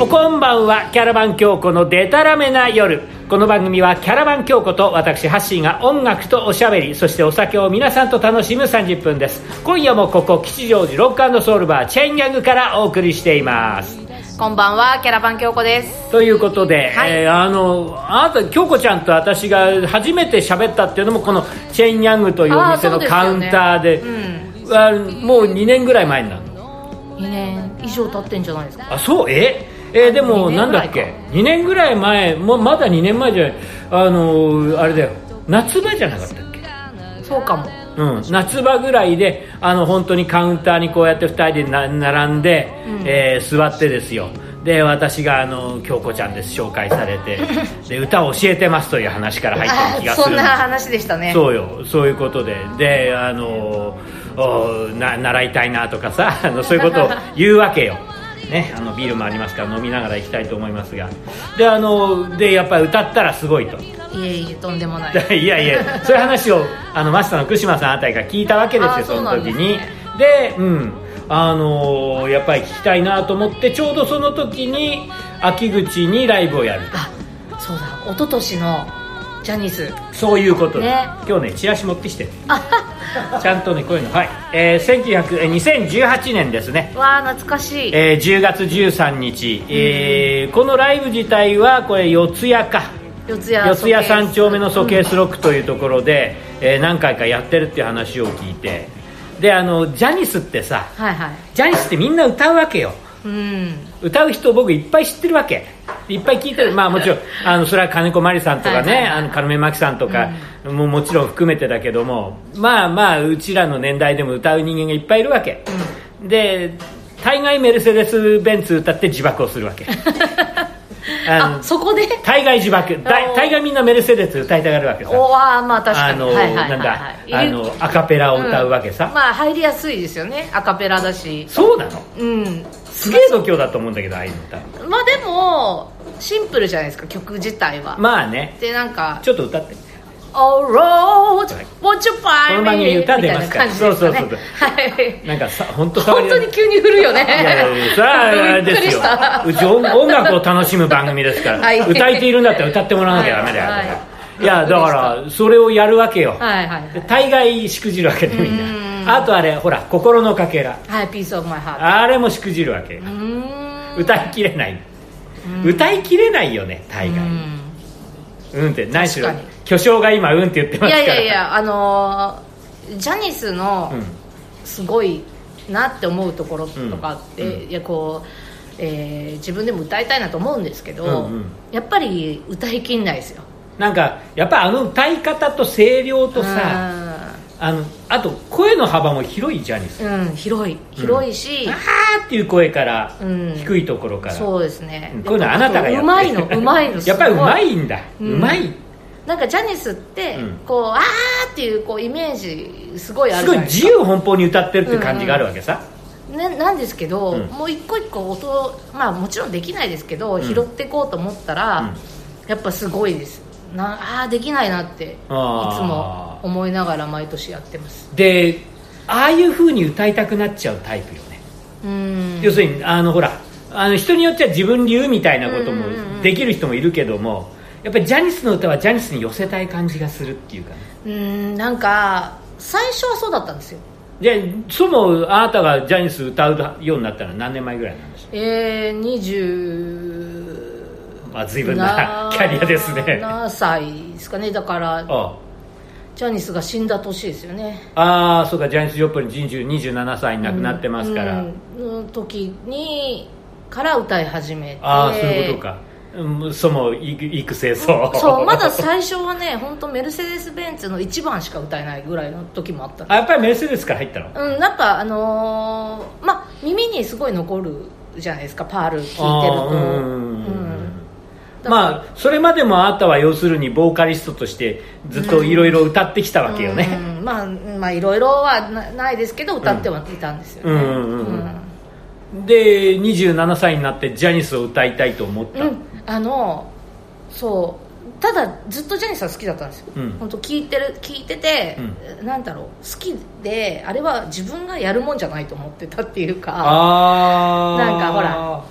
おこんばんはキャラバン京子のデタラメな夜。この番組はキャラバン京子と私ハッシーが音楽とおしゃべりそしてお酒を皆さんと楽しむ30分です。今夜もここ吉祥寺ロックソウルバーチェンギャングからお送りしています。こんばんは、キャラバン京子です。ということで、はい。えーあのあなた京子ちゃんと私が初めて喋ったっていうのもこのチェーンヤングというお店のカウンターでうん。あもう2年ぐらい前になるの？2年以上経ってんじゃないですか。あそう？え？えーでも二なんだっけ？2年ぐらい前もうまだ2年前じゃない。あのあれだよ。夏場じゃなかったっけ？そうかも。うん、夏場ぐらいであの本当にカウンターにこうやって2人でな並んで、えー座ってですよ。で私があの京子ちゃんです。紹介されて。で歌を教えてますという話から入ってる気がすそんな話でしたね。そうよ。そういうことで。であのおな習いたいなとかさあのそういうことを言うわけよね、あのビールもありますから飲みながら行きたいと思いますが。であのでやっぱり歌ったらすごいと。いえいえ、とんでもない。いやいやそういう話をあのマスターの福島さんあたりが聞いたわけですあよその時に。でうん。あのーやっぱり聞きたいなと思ってちょうどその時に秋口にライブをやるあ、そうだ、一昨年のジャニス。そういうこと。で、ね。今日ねチラシ持ってきて。ちゃんとねこういうの。はい、えー、1900えー2018年ですね。わあ、懐かしい。えー10月13日、えーこのライブ自体はこれ四谷か。四谷四谷三丁目のソケースロックというところで、えー何回かやってるっていう話を聞いて。であのジャニスってさはいはい。ジャニスってみんな歌うわけようん。歌う人僕いっぱい知ってるわけ。いっぱい聞いてる。まあもちろん あのそれは金子麻里さんとかね、はいはいはい。あのカルメマキさんとかももちろん含めてだけどもまあまあうちらの年代でも歌う人間がいっぱいいるわけ、で大概メルセデス・ベンツ歌って自爆をするわけ。あそこで？大概自爆。大概みんなメルセデス歌いたがるわけさ。おわあ、まあ確かに。あの、はいはいなんだあのアカペラを歌うわけさ、まあ入りやすいですよね。アカペラだし。そうなの？うん。すげえ度胸だと思うんだけどああいうの歌まあでも、シンプルじゃないですか、曲自体は。まあね。で、なんか、ちょっと歌って。Oh Road, won't you こ find の番組 me? 歌出ますから。みたいな感じですかね。そうそうはい。なんかさ本当本当に急に振るよね。いやいやいやそれはあれですよ。うち音音楽を楽しむ番組ですから、はい。歌いているんだったら歌ってもらわなきゃダメだよ、はい。い。やだからそれをやるわけよ、はいはいで大概しくじるわけでみんなあとあれほら心のかけら。はい。はい、Piece of My Heart。あれもしくじるわけ。うーん。歌いきれない。うん。歌いきれないよね大概。うん。うんって何しろ巨匠が今うんって言ってまいすから。やいやいや、あのージャニスのうん。すごいなって思うところとかあって、うん。いやこう、えー自分でも歌いたいなと思うんですけど、うんうん。やっぱり歌いきんないですよ。なんかやっぱあの歌い方と声量とさあのあと声の幅も広いジャニスうん、うん広い。広いし、あーっていう声から、うん。低いところから。そうですね。うん。こういうのあなたがやうまいのうまいの やっぱりうまいいんだ、ううんまい。なんかジャニスって、うん。こうあーっていうこうイメージすごいあすごい自由奔放に歌ってるって感じがあるわけさ、ね、なんですけど、うん。もう一個一個音まあもちろんできないですけど、ん。拾っていこうと思ったら、やっぱすごいですなあーできないなっていつも思いながら毎年やってます。でああいう風に歌いたくなっちゃうタイプよね、うん。要するにあのほらあの人によっては自分流みたいなこともできる人もいるけどもやっぱりジャニスの歌はジャニスに寄せたい感じがするっていうかね。うんなんか最初はそうだったんですよ。じゃあそもあなたがジャニス歌うようになったのは何年前ぐらいなんでしょえー、20う、まあ、随分なキャリアですね。あ7歳ですかね。だからあジャニスが死んだ年ですよね。ああそうか。ジャニス・ジョプリン20 27歳に亡くなってますから、うん。の時にから歌い始めて。ああそういうことか。うんそも育育成そうそうまだ最初はね本当メルセデス・ベンツの1番しか歌えないぐらいの時もあったあやっぱりメルセデスから入ったの？うんなんかあのーまあ耳にすごい残るじゃないですかパール聴いてると。うん。うんまあそれまでもあなたは要するにボーカリストとしてずっといろいろ歌ってきたわけよね、うんまあまあいろいろはなないですけど歌ってはいたんですよね。うん。うんうんうん。で27歳になってジャニスを歌いたいと思った、うん。あのそう。ただずっとジャニーさん好きだったんですよ、うん。本当聞いてる聞いてて、なんだろう。好きであれは自分がやるもんじゃないと思ってたっていうか。なんかほら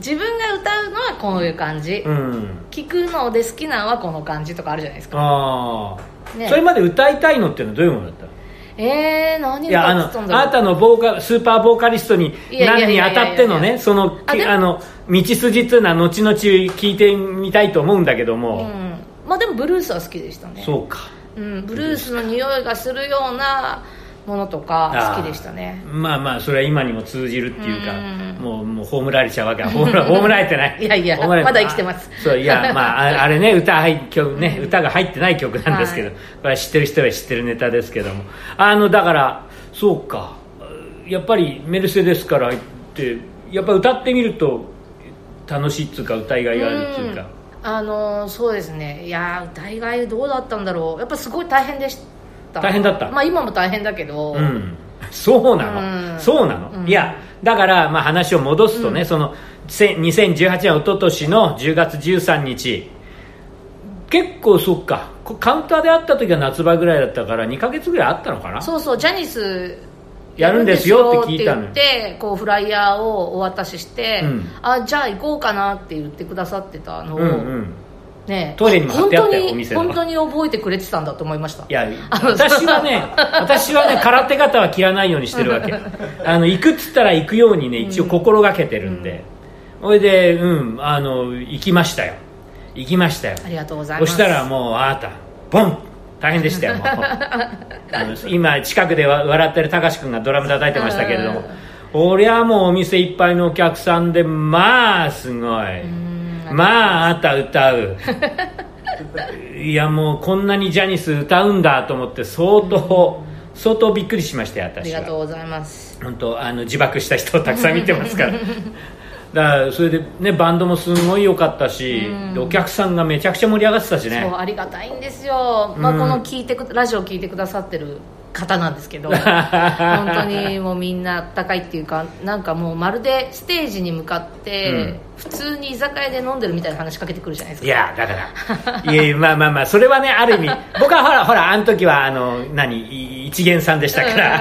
自分が歌うのはこういう感じ、うん。聞くので好きなのはこの感じとかあるじゃないですか。ああ、ね。それまで歌いたいのっていうのはどういうものだったの？えー、何いやああなたのボーカスーパーボーカリストになるにやいやいやあたってのねそのあの道筋っていうのは後々聞いてみたいと思うんだけども、うん。まあでもブルースは好きでしたね。そうか。うん、ブルースの匂いがするようなものとか好きでしたね。まあまあそれは今にも通じるっていうかうん。もうもう葬られちゃうわけ葬ら葬られてない。いやいやまだ生きてます。そういや まあああれね歌入曲ね歌が入ってない曲なんですけど、はい。これは知ってる人は知ってるネタですけども。あのだからそうか。やっぱりメルセデスから入ってやっぱ歌ってみると楽しいっつうか歌いがいがあるっていうか、あのーそうですね。いやー歌いがいどうだったんだろう。やっぱすごい大変でした大変だった。まあ今も大変だけど、うん、そうなの、うん。そうなの、うん。いやだから、まあ、話を戻すとね、そのせ2018年一昨年の10月13日結構そっか。こカウンターで会った時は夏場ぐらいだったから2か月ぐらいあったのかな？そうそうジャニスやるんですよって聞いたのってこうフライヤーをお渡しして、うん。あじゃあ行こうかなって言ってくださってたのを、うんうんねトイレにも貼ってあったよ本当にお店の。本当に覚えてくれてたんだと思いました。いや私はね 私はね空手方は切らないようにしてるわけ。あの行くっつったら行くようにね一応心がけてるんで、それでうんあの行きましたよ。行きましたよ。ありがとうございます。そしたらもうあなたボン大変でしたよ 今近くでわ笑ってる高志君がドラム叩いてましたけれども。俺はもうお店いっぱいのお客さんでまあすごいまああなた歌う。いやもうこんなにジャニス歌うんだと思って相当相当びっくりしましたよありがとうございます。本当あの自爆した人をたくさん見てますから。だからそれでねバンドもすごい良かったし、でお客さんがめちゃくちゃ盛り上がってたしね。そうありがたいんですよ、まあ、うん。この聞いてくラジオ聞いてくださってる方なんですけど 本当にもうみんなあったかいっていうかなんかもうまるでステージに向かって、うん。普通に居酒屋で飲んでるみたいな話しかけてくるじゃないですか。いやだから。いやまあまあまあそれはねある意味 僕はほらほらあの時はあの何い一元さんでしたから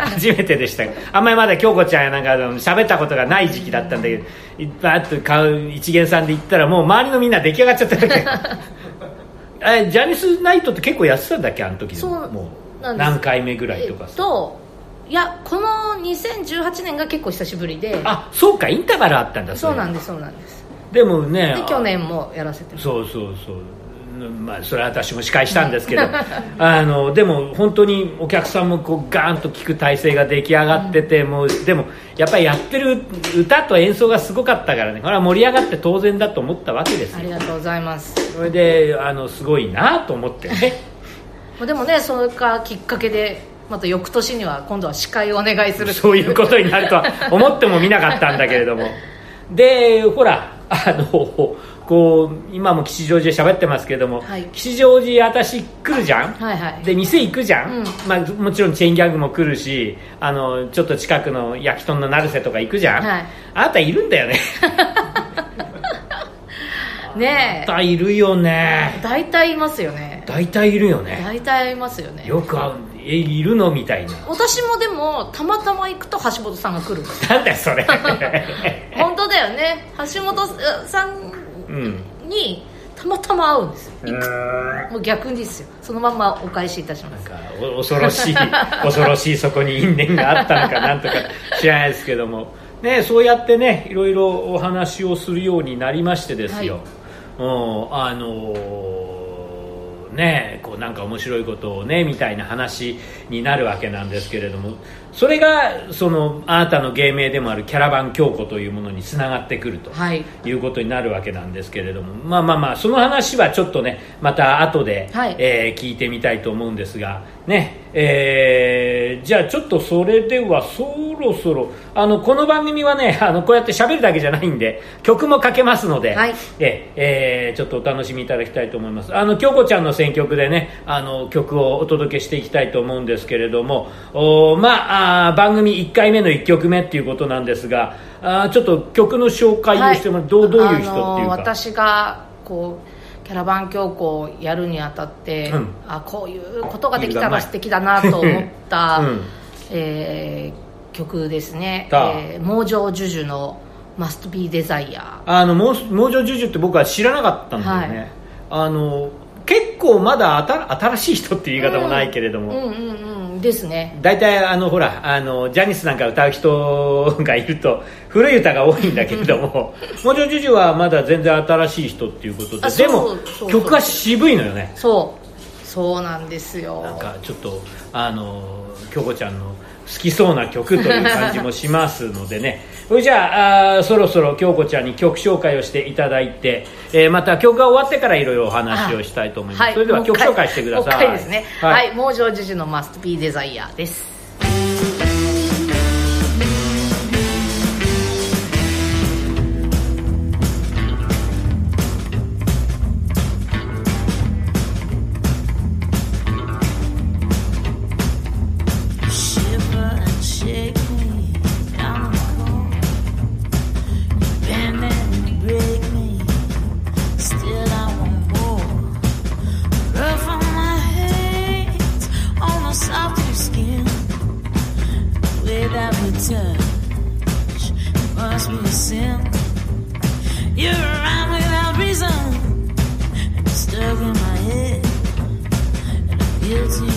初めてでしたあんまりまだ京子ちゃんやなんかあの喋ったことがない時期だったんだけどいっぱいあと買う一元さんで行ったらもう周りのみんな出来上がっちゃったわけ。えジャニスナイトって結構やってたんだっけあの時でそうもう何回目ぐらいとかえっといやこの2018年が結構久しぶりで。あそうかインターバルあったんだでそうなんですそうなんです。でもねで去年もやらせてそうそうそう。うんまあ、それは私も司会したんですけど。あのでも本当にお客さんもこうガーンと聞く体制が出来上がってて、もうでもやっぱりやってる歌と演奏がすごかったからね。これは盛り上がって当然だと思ったわけですよ。ありがとうございます。それであのすごいなと思ってね でもねそれがきっかけでまた翌年には今度は司会をお願いする。そういうことになるとは思ってもみなかったんだけれども。でほらあのこう今も吉祥寺で喋ってますけども、はい。吉祥寺私来るじゃん、はいはい。で店行くじゃん、うん。まあ、もちろんチェーンギャングも来るしあのちょっと近くの焼き豚の成瀬とか行くじゃん、はい。あなたいるんだよね。ねあなたいるよえね。大体いますよね大体いるよね。大体いますよね。よく会うえいるの？みたいな。私もでもたまたま行くと橋本さんが来る なんだよそれ。本当だよね。橋本さんうんにたまたま会うんですよ。うー。んもう逆にですよ。そのままお返しいたします。なんかお恐ろしい 恐ろしいそこに因縁があったのかなんとか知らないですけども、ね、そうやってねいろいろお話をするようになりましてですよ、うんあのーねこうなんか面白いことをねみたいな話になるわけなんですけれどもそれがそのあなたの芸名でもあるキャラバン京子というものにつながってくると。はい。いうことになるわけなんですけれどもまあまあまあその話はちょっとねまた後で、はい。えー聞いてみたいと思うんですがねえーじゃあちょっとそれではそろそろあのこの番組はね あのこうやって喋るだけじゃないんで曲もかけますので、はい。ええーちょっとお楽しみいただきたいと思います。あの京子ちゃんの選曲でねあの曲をお届けしていきたいと思うんですけれどもおまああー番組1回目の1曲目っていうことなんですがあーちょっと曲の紹介をしてもらう、どうどういう人っていうか、あの私がこうキキャラバン教皇をやるにあたって、うん。あこういうことができたら素敵だなと思った、うん。えー曲ですね、だ。えー、猛上ジュジュの「Must Be Desire あの猛猛女ジュジュって僕は知らなかったんだよね、あの結構まだあた新しい人っていう言い方もないけれど」も、うんうんうんですね。大体あのほらあのジャニスなんか歌う人がいると古い歌が多いんだけれども「モジョジュジュ」はまだ全然新しい人っていうことででも曲は渋いのよね。そう。そうなんですよ。なんかちょっとあの京子ちゃんの好きそうな曲という感じもしますのでね。それじゃあそろそろ京子ちゃんに曲紹介をしていただいて、えーまた曲が終わってからいろいろお話をしたいと思います、それでは曲紹介してください。もう一回ですね。ははい。い、猛上ジュジュの「Must Be Desire」です touch, must be a sin. You're around without reason, and it's stuck in my head. And I'm guilty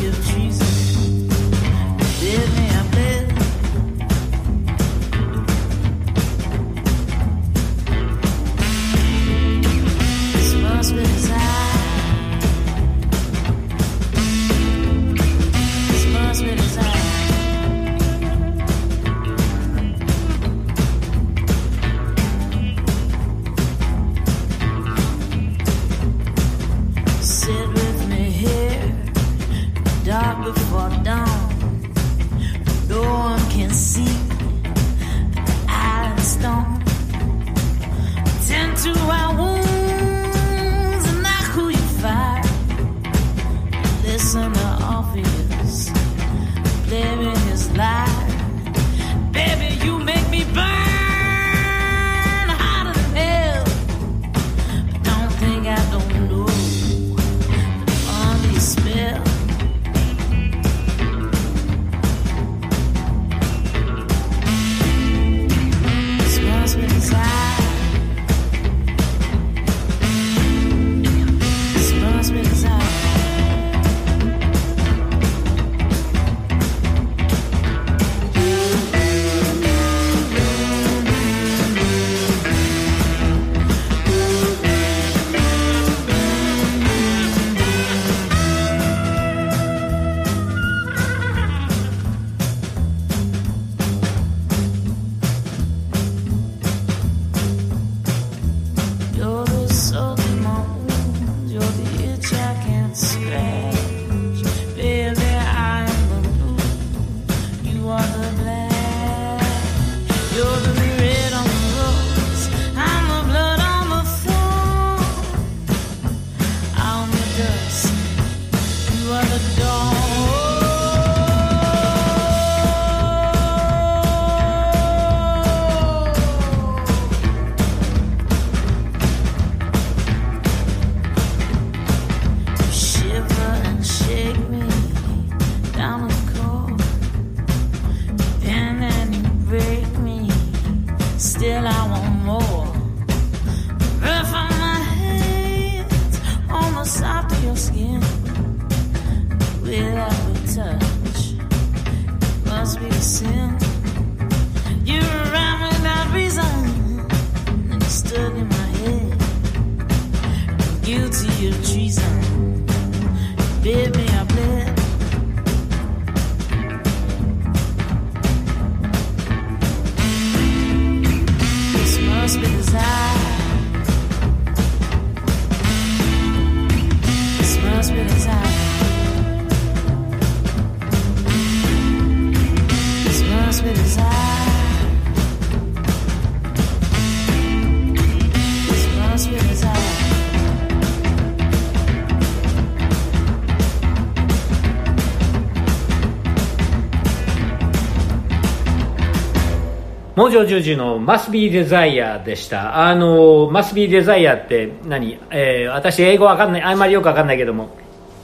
モジョジュジュの Must Be Desire でした。あの、Must Be Desire って何？えー私英語わかんない、あんまりよくわかんないけども、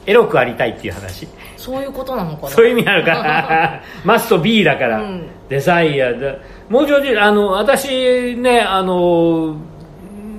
エロくありたいっていう話。そういうことなのかな？そういう意味なのか。な。Must Be だから、うん。デザイアで。モジョジュ、あの、私ね、あの、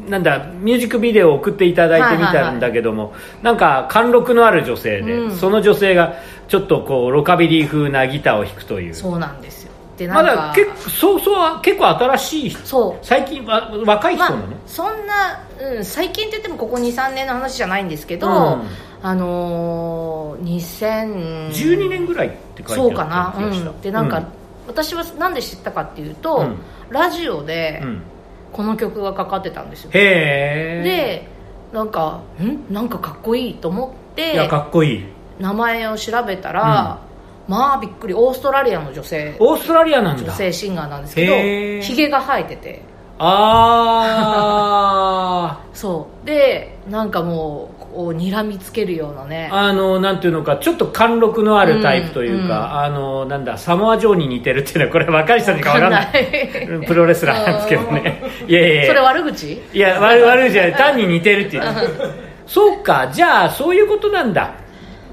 なんだミュージックビデオを送っていただいてみたんだけども、なんか貫禄のある女性で、うん。その女性がちょっとこうロカビリー風なギターを弾くという。そうなんですよでなまんか。だ結構そうそう結構新しい人。そう。最近わ若い人まあなの、そんな、うん、最近って言ってもここ23年の話じゃないんですけど、うん。あのー、2000 12年ぐらいって書いてあそうかな、うん、でなんか、私はなんで知ったかっていうと、うん。ラジオでうん。うんこの曲がかかってたんですよ、へえでなんかん？なんかかっこいいと思っていやかっこいい。名前を調べたら、まあびっくりオーストラリアの女性。オーストラリアなんだ。女性シンガーなんですけどひげが生えてて。あ そう。でなんかもうこう睨みつけるようなね。ああのなんていうのかちょっと貫禄のあるタイプというか、あのなんだサモア・ジョーに似てるっていうのはこれ若い人にか分かんない。プロレスラーなんですけどね。いやいやいや。それ悪口？いや悪悪いじゃない。単に似てるっていう。そうか。じゃあそういうことなんだ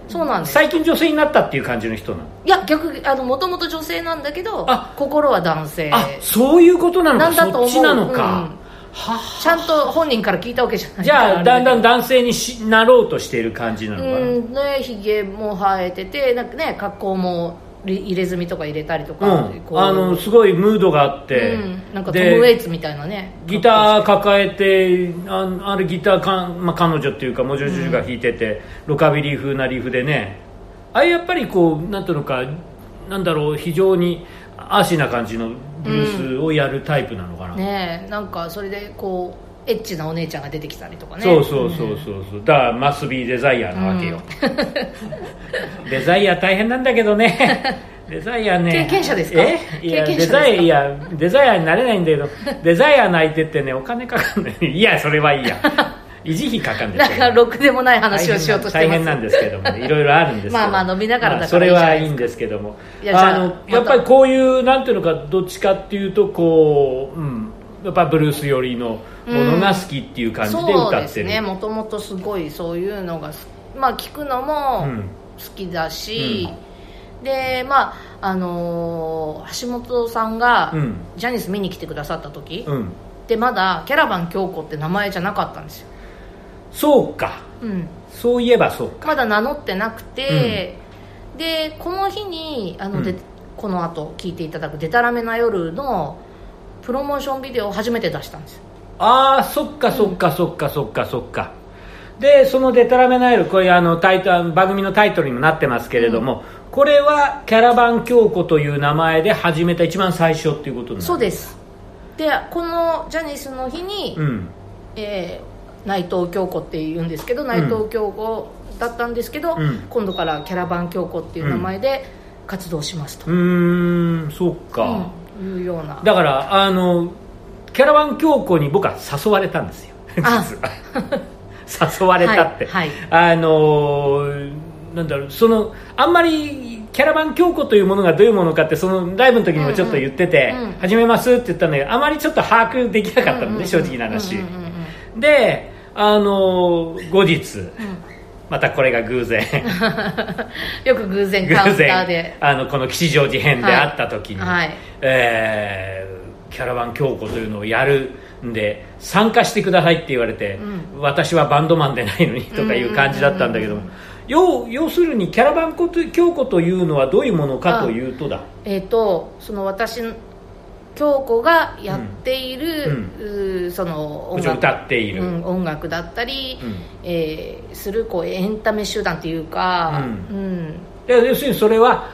そうなんです。最近女性になったっていう感じの人なの？いや逆にあのもともと女性なんだけどあ心は男性。あそういうことなのか。なんだと思う。そっちなのか、うん。はちゃんと本人から聞いたわけじゃない。じゃあだんだんだ男性にしなろうとしている感じなのかな、うんねひげも生えててなんかね格好もり入れ墨とか入れたりとか、うん。あのすごいムードがあって、うん、なんかトでム・ウェイツみたいなね。ギター抱えてああるギターか、まあ、彼女っていうかモジョジュが弾いてて、ロカビリー風なリーフでね。あれやっぱりこうなんていうのかなんだろう非常にアーシーな感じのブルースをやるタイプなのかな、ねえ。なんかそれでこうエッチなお姉ちゃんが出てきたりとかね。そうそうそうそうそう。だからマスビーデザイアなわけよ、デザイア大変なんだけどね。デザイアね。経験者ですか？え？いやデザイアデザイアになれないんだけど デザイア泣いてってねお金かかんない。いやそれはいいや。維持費かかんですなんかろくでもない話をしようとしてます。大変なんですけどもね。いろいろあるんですけど。まあまあ飲みながらだからそれはいいんですけども。いやああのやっぱりこういうなんていうのかどっちかっていうとこう、うん、やっぱブルース寄りのものが好きっていう感じでそう歌ってる、ですね。もともとすごいそういうのがすまあ聞くのもうん。好きだし、でまああのー橋本さんがうん。ジャニス見に来てくださった時、うん。でまだキャラバン京子って名前じゃなかったんですよ、そうか。うん、そういえばそうか。まだ名乗ってなくて、でこの日にあので、うん。この後聞いていただく「でたらめな夜」のプロモーションビデオを初めて出したんです。よああそっかそっかそっかそっかそっか。でその「デタラメナイル」これあのタイトル番組のタイトルにもなってますけれども、これはキャラバン京子という名前で始めた一番最初っていうことになる。そうです。でこのジャニスの日に、うん。えー内藤京子っていうんですけど内藤京子だったんですけど、うん。今度からキャラバン京子っていう名前で活動しますと、うーんそっか、うんいうような。だからあのキャラバン京子に僕は誘われたんですよ。あ。実 は誘われたって、はいあのなんだろうそのあんまりキャラバン京子というものがどういうものかってそのライブの時にもちょっと言ってて、うんうん始めますって言ったんだけどあまりちょっと把握できなかったのね、うんうんうん。正直な話、であの後日うんまたこれが偶然。よく偶然偶カウンター然で。あのこの吉祥寺編で会った時に、はい。えーキャラバン京子というのをやるんで参加してくださいって言われて、う私はバンドマンでないのにとかいう感じだったんだけども、要要するにキャラバン京子というのはどういうものかというとだ。えっ、とその私京子がやっている、うーその音楽。歌っている、うん、音楽だったり、うん。えーするこうエンタメ集団っていうか、ううん。で要するにそれは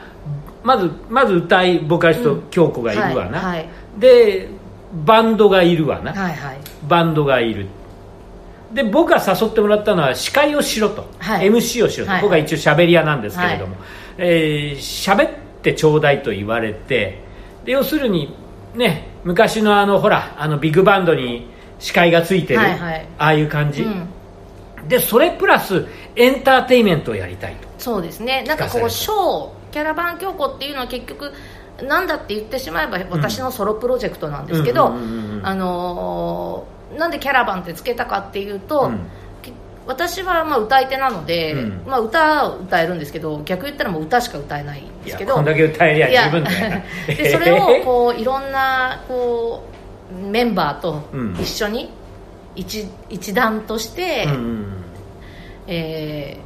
まずまず歌いボーカリスト京子がいるわな、はいでバンドがいるわな、はいはい。バンドがいる。で僕が誘ってもらったのは司会をしろと、はい。MC をしろと、はい。僕は一応喋り屋なんですけれども、えー喋ってちょうだいと言われてで要するにね昔のあのほらあのビッグバンドに司会がついてる、はいはい。ああいう感じ、うん。でそれプラスエンターテインメントをやりたいと。そうですね。なんかこうショーキャラバン京子っていうのは結局なんだって言ってしまえば私のソロプロジェクトなんですけど、あのーなんでキャラバンってつけたかっていうと、うん。き私はまあ歌い手なので、うん。まあ、歌を歌えるんですけど逆言ったらもう歌しか歌えないんいですけど。やこんだけ歌えりゃ十分だよ。でそれをこういろんなこうメンバーとうん。一緒に一一団として、うんうんえー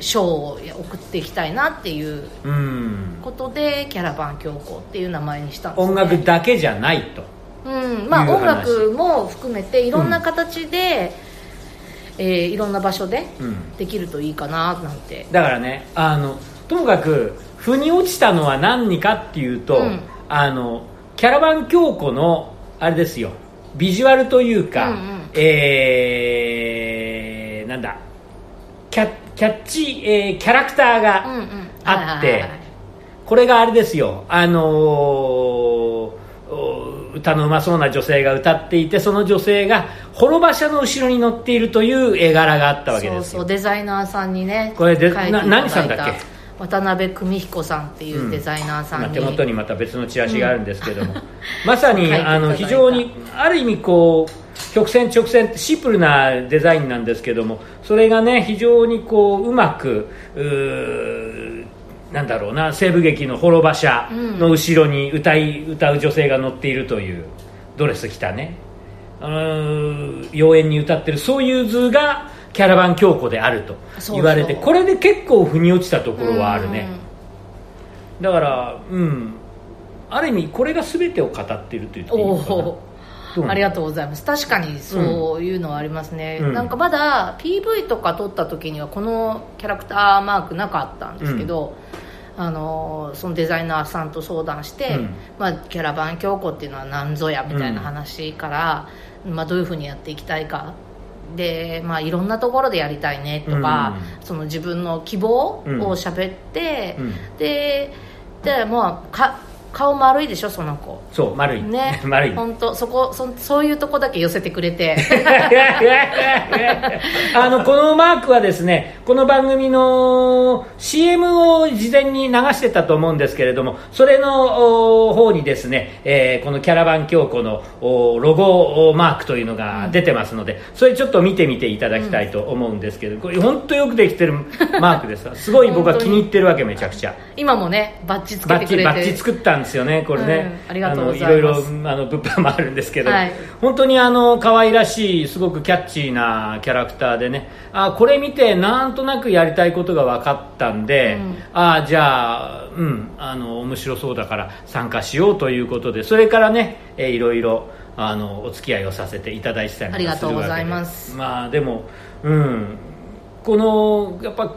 ショーを送っていきたいなっていううん。ことでキャラバン教皇っていう名前にしたんです、ね、音楽だけじゃないと。うん。まあ、音楽も含めていろんな形で、えーいろんな場所でうん。できるといいかななんて。だからねあのともかく腑に落ちたのは何かっていうと、うん。あのキャラバン京子のあれですよ。ビジュアルというか、うんうん。えーなんだ。キャキャッチ、えーキャラクターうんがうん。あって、これがあれですよ。あのーお歌のうまそうな女性が歌っていてその女性が滅馬車の後ろに乗っているという絵柄があったわけですよ。そうそうデザイナーさんにねこれでな何さんだっけ？渡辺久美彦さんっていうデザイナーさんに、まあ手元にまた別のチラシがあるんですけども、まさにあの非常にある意味こう曲線直線シンプルなデザインなんですけどもそれがね非常にこううまくうーなんだろうな西部劇の滅馬車の後ろに歌い歌う女性が乗っているというドレス着たね。うーん妖艶に歌ってるそういう図がキャラバン京子であると言われてこれで結構腑に落ちたところはあるね、だからうん。ある意味これが全てを語っていると言っていいおのかな。ありがとうございます。確かにそういうのはありますね、うん。なんかまだ PV とか撮った時にはこのキャラクターマークなかったんですけど、あのそのデザイナーさんと相談して、うん。まあ、キャラバン京子っていうのは何ぞやみたいな話から、まあ、どういうふうにやっていきたいか。で、まあ、いろんなところでやりたいねとか、その自分の希望を喋って、うん。でで、まあ、か顔丸いでしょその子。そう丸い。ね。丸い。本当そこそそういうとこだけ寄せてくれて。あのこのマークはですねこの番組の CM を事前に流してたと思うんですけれどもそれのお方にですね、えーこのキャラバン京子のおロゴマークというのが出てますので、それちょっと見てみていただきたいと思うんですけど、これ本当よくできてる マークですすごい僕は気に入ってるわけめちゃくちゃ。今もねバッジつけてくれて。バッチ作ったんですよね、これね、うんありがとうございろいろあの物販もあるんですけど、はい。本当にあの可愛らしい、すごくキャッチーなキャラクターでね、あこれ見て、なんとなくやりたいことが分かったんで、うん。あじゃあ、うん、あの面白そうだから参加しようということで、それからね、えーいろいろあのお付き合いをさせていただいてたりもするわけで。ありがとうございます。まあでも、うん、このやっぱ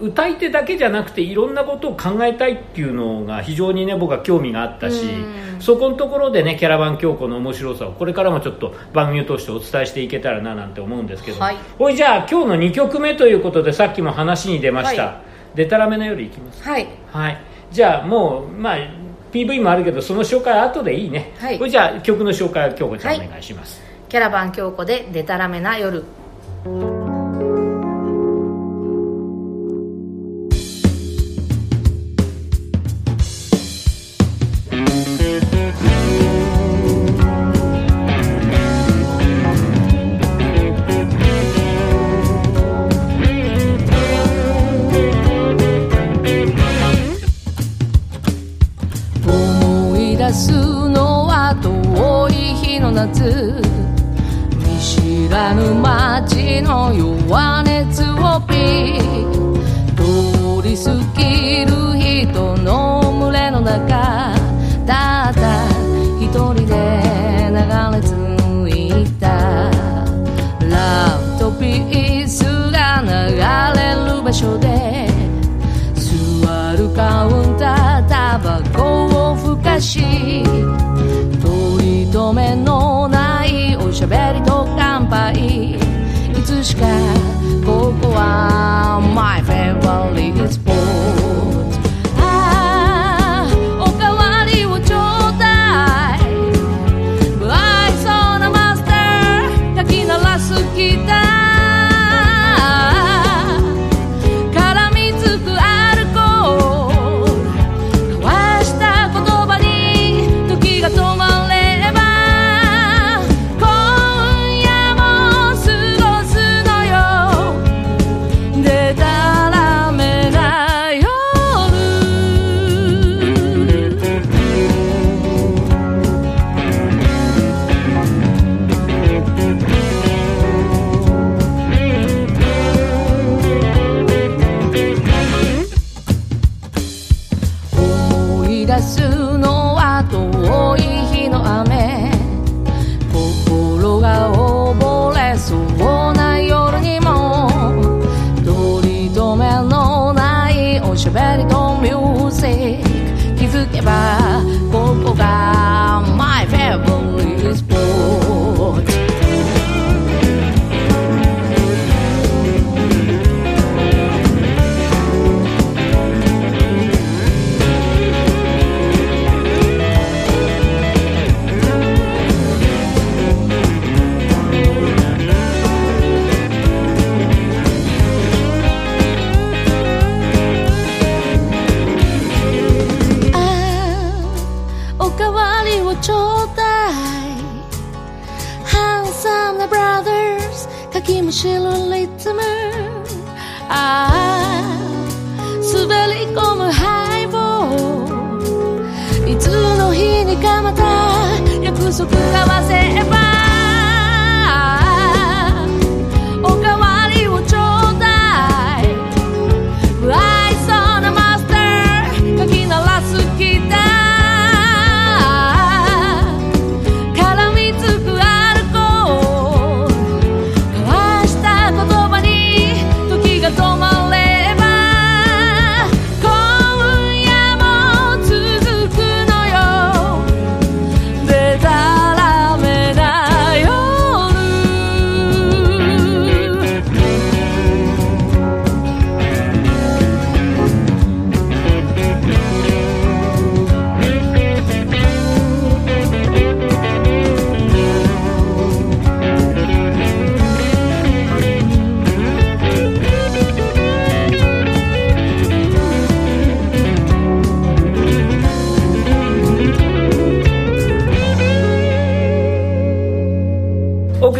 歌い手だけじゃなくていろんなことを考えたいっていうのが非常にね僕は興味があったしうん。そこのところでねキャラバン京子の面白さをこれからもちょっと番組を通してお伝えしていけたらななんて思うんですけど、はい。ほいじゃあ今日の2曲目ということでさっきも話に出ました、はい。デタラメな夜いきます。はい。はい。じゃあもうまあ PV もあるけどその紹介は後でいいね、はい。ほいじゃあ曲の紹介は京子ちゃんおはい。願いします、キャラバン京子でデタラメな夜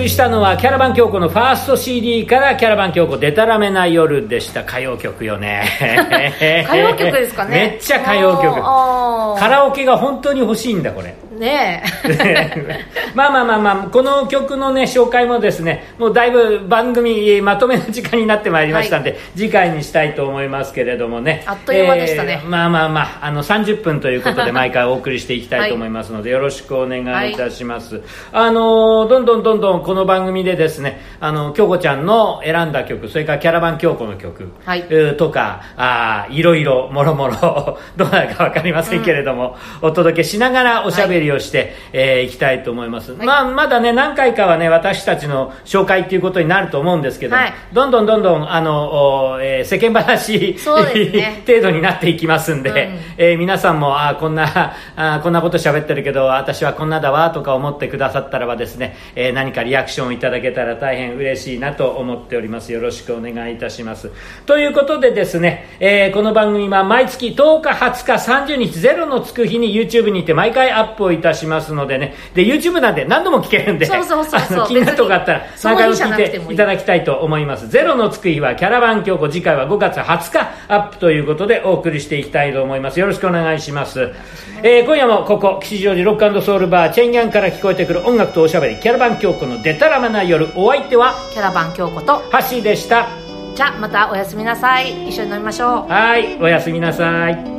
したのはキャラバン京子のファースト CD からキャラバン京子デタラメな夜でした。歌謡曲よね。歌謡曲ですかね。めっちゃ歌謡曲。カラオケが本当に欲しいんだこれね。まあまあまあまあこの曲のね紹介もですねもうだいぶ番組えーまとめの時間になってまいりましたんで、次回にしたいと思いますけれどもね。あっという間でしたね。えーまあまあまああの30分ということで 毎回お送りしていきたいと思いますので、よろしくお願いいたします、あのーどんどんどんどんこの番組でですねあの京子ちゃんの選んだ曲それからキャラバン京子の曲、はい。えーとかあーいろいろもろもろ どうなるか分かりませんけれども、お届けしながらおしゃべりをして、えーいきたいと思います、はい。まあ、まだね何回かはね私たちの紹介っていうことになると思うんですけども、はい。どんどんどんどんあの、おえー世間話ね。程度になっていきますんで、うん。えー皆さんもあーこんなあーこんなこと喋ってるけど私はこんなだわとか思ってくださったらばですね、えー何かリアクションいただけたら大変嬉しいなと思っております。よろしくお願いいたします。ということでですね、えーこの番組は毎月10日20日30日ゼロのつく日に YouTube にて毎回アップをいたしますのでね。で YouTube なんで何度も聞けるんでそうそうそうそう。気になるとこあったら別に何回も聞いてもいただきたいと思います。ゼロのつく日はキャラバン京子次回は5月20日アップということでお送りしていきたいと思います。よろしくお願いします、えー今夜もここ吉祥寺ロックソウルバーチェンギャンから聞こえてくる音楽とおしゃべりキャラバン京子のデタラメな夜お相手はキャラバン京子とハッシーでした。じゃあまたおやすみなさい。一緒に飲みましょう。はいおやすみなさい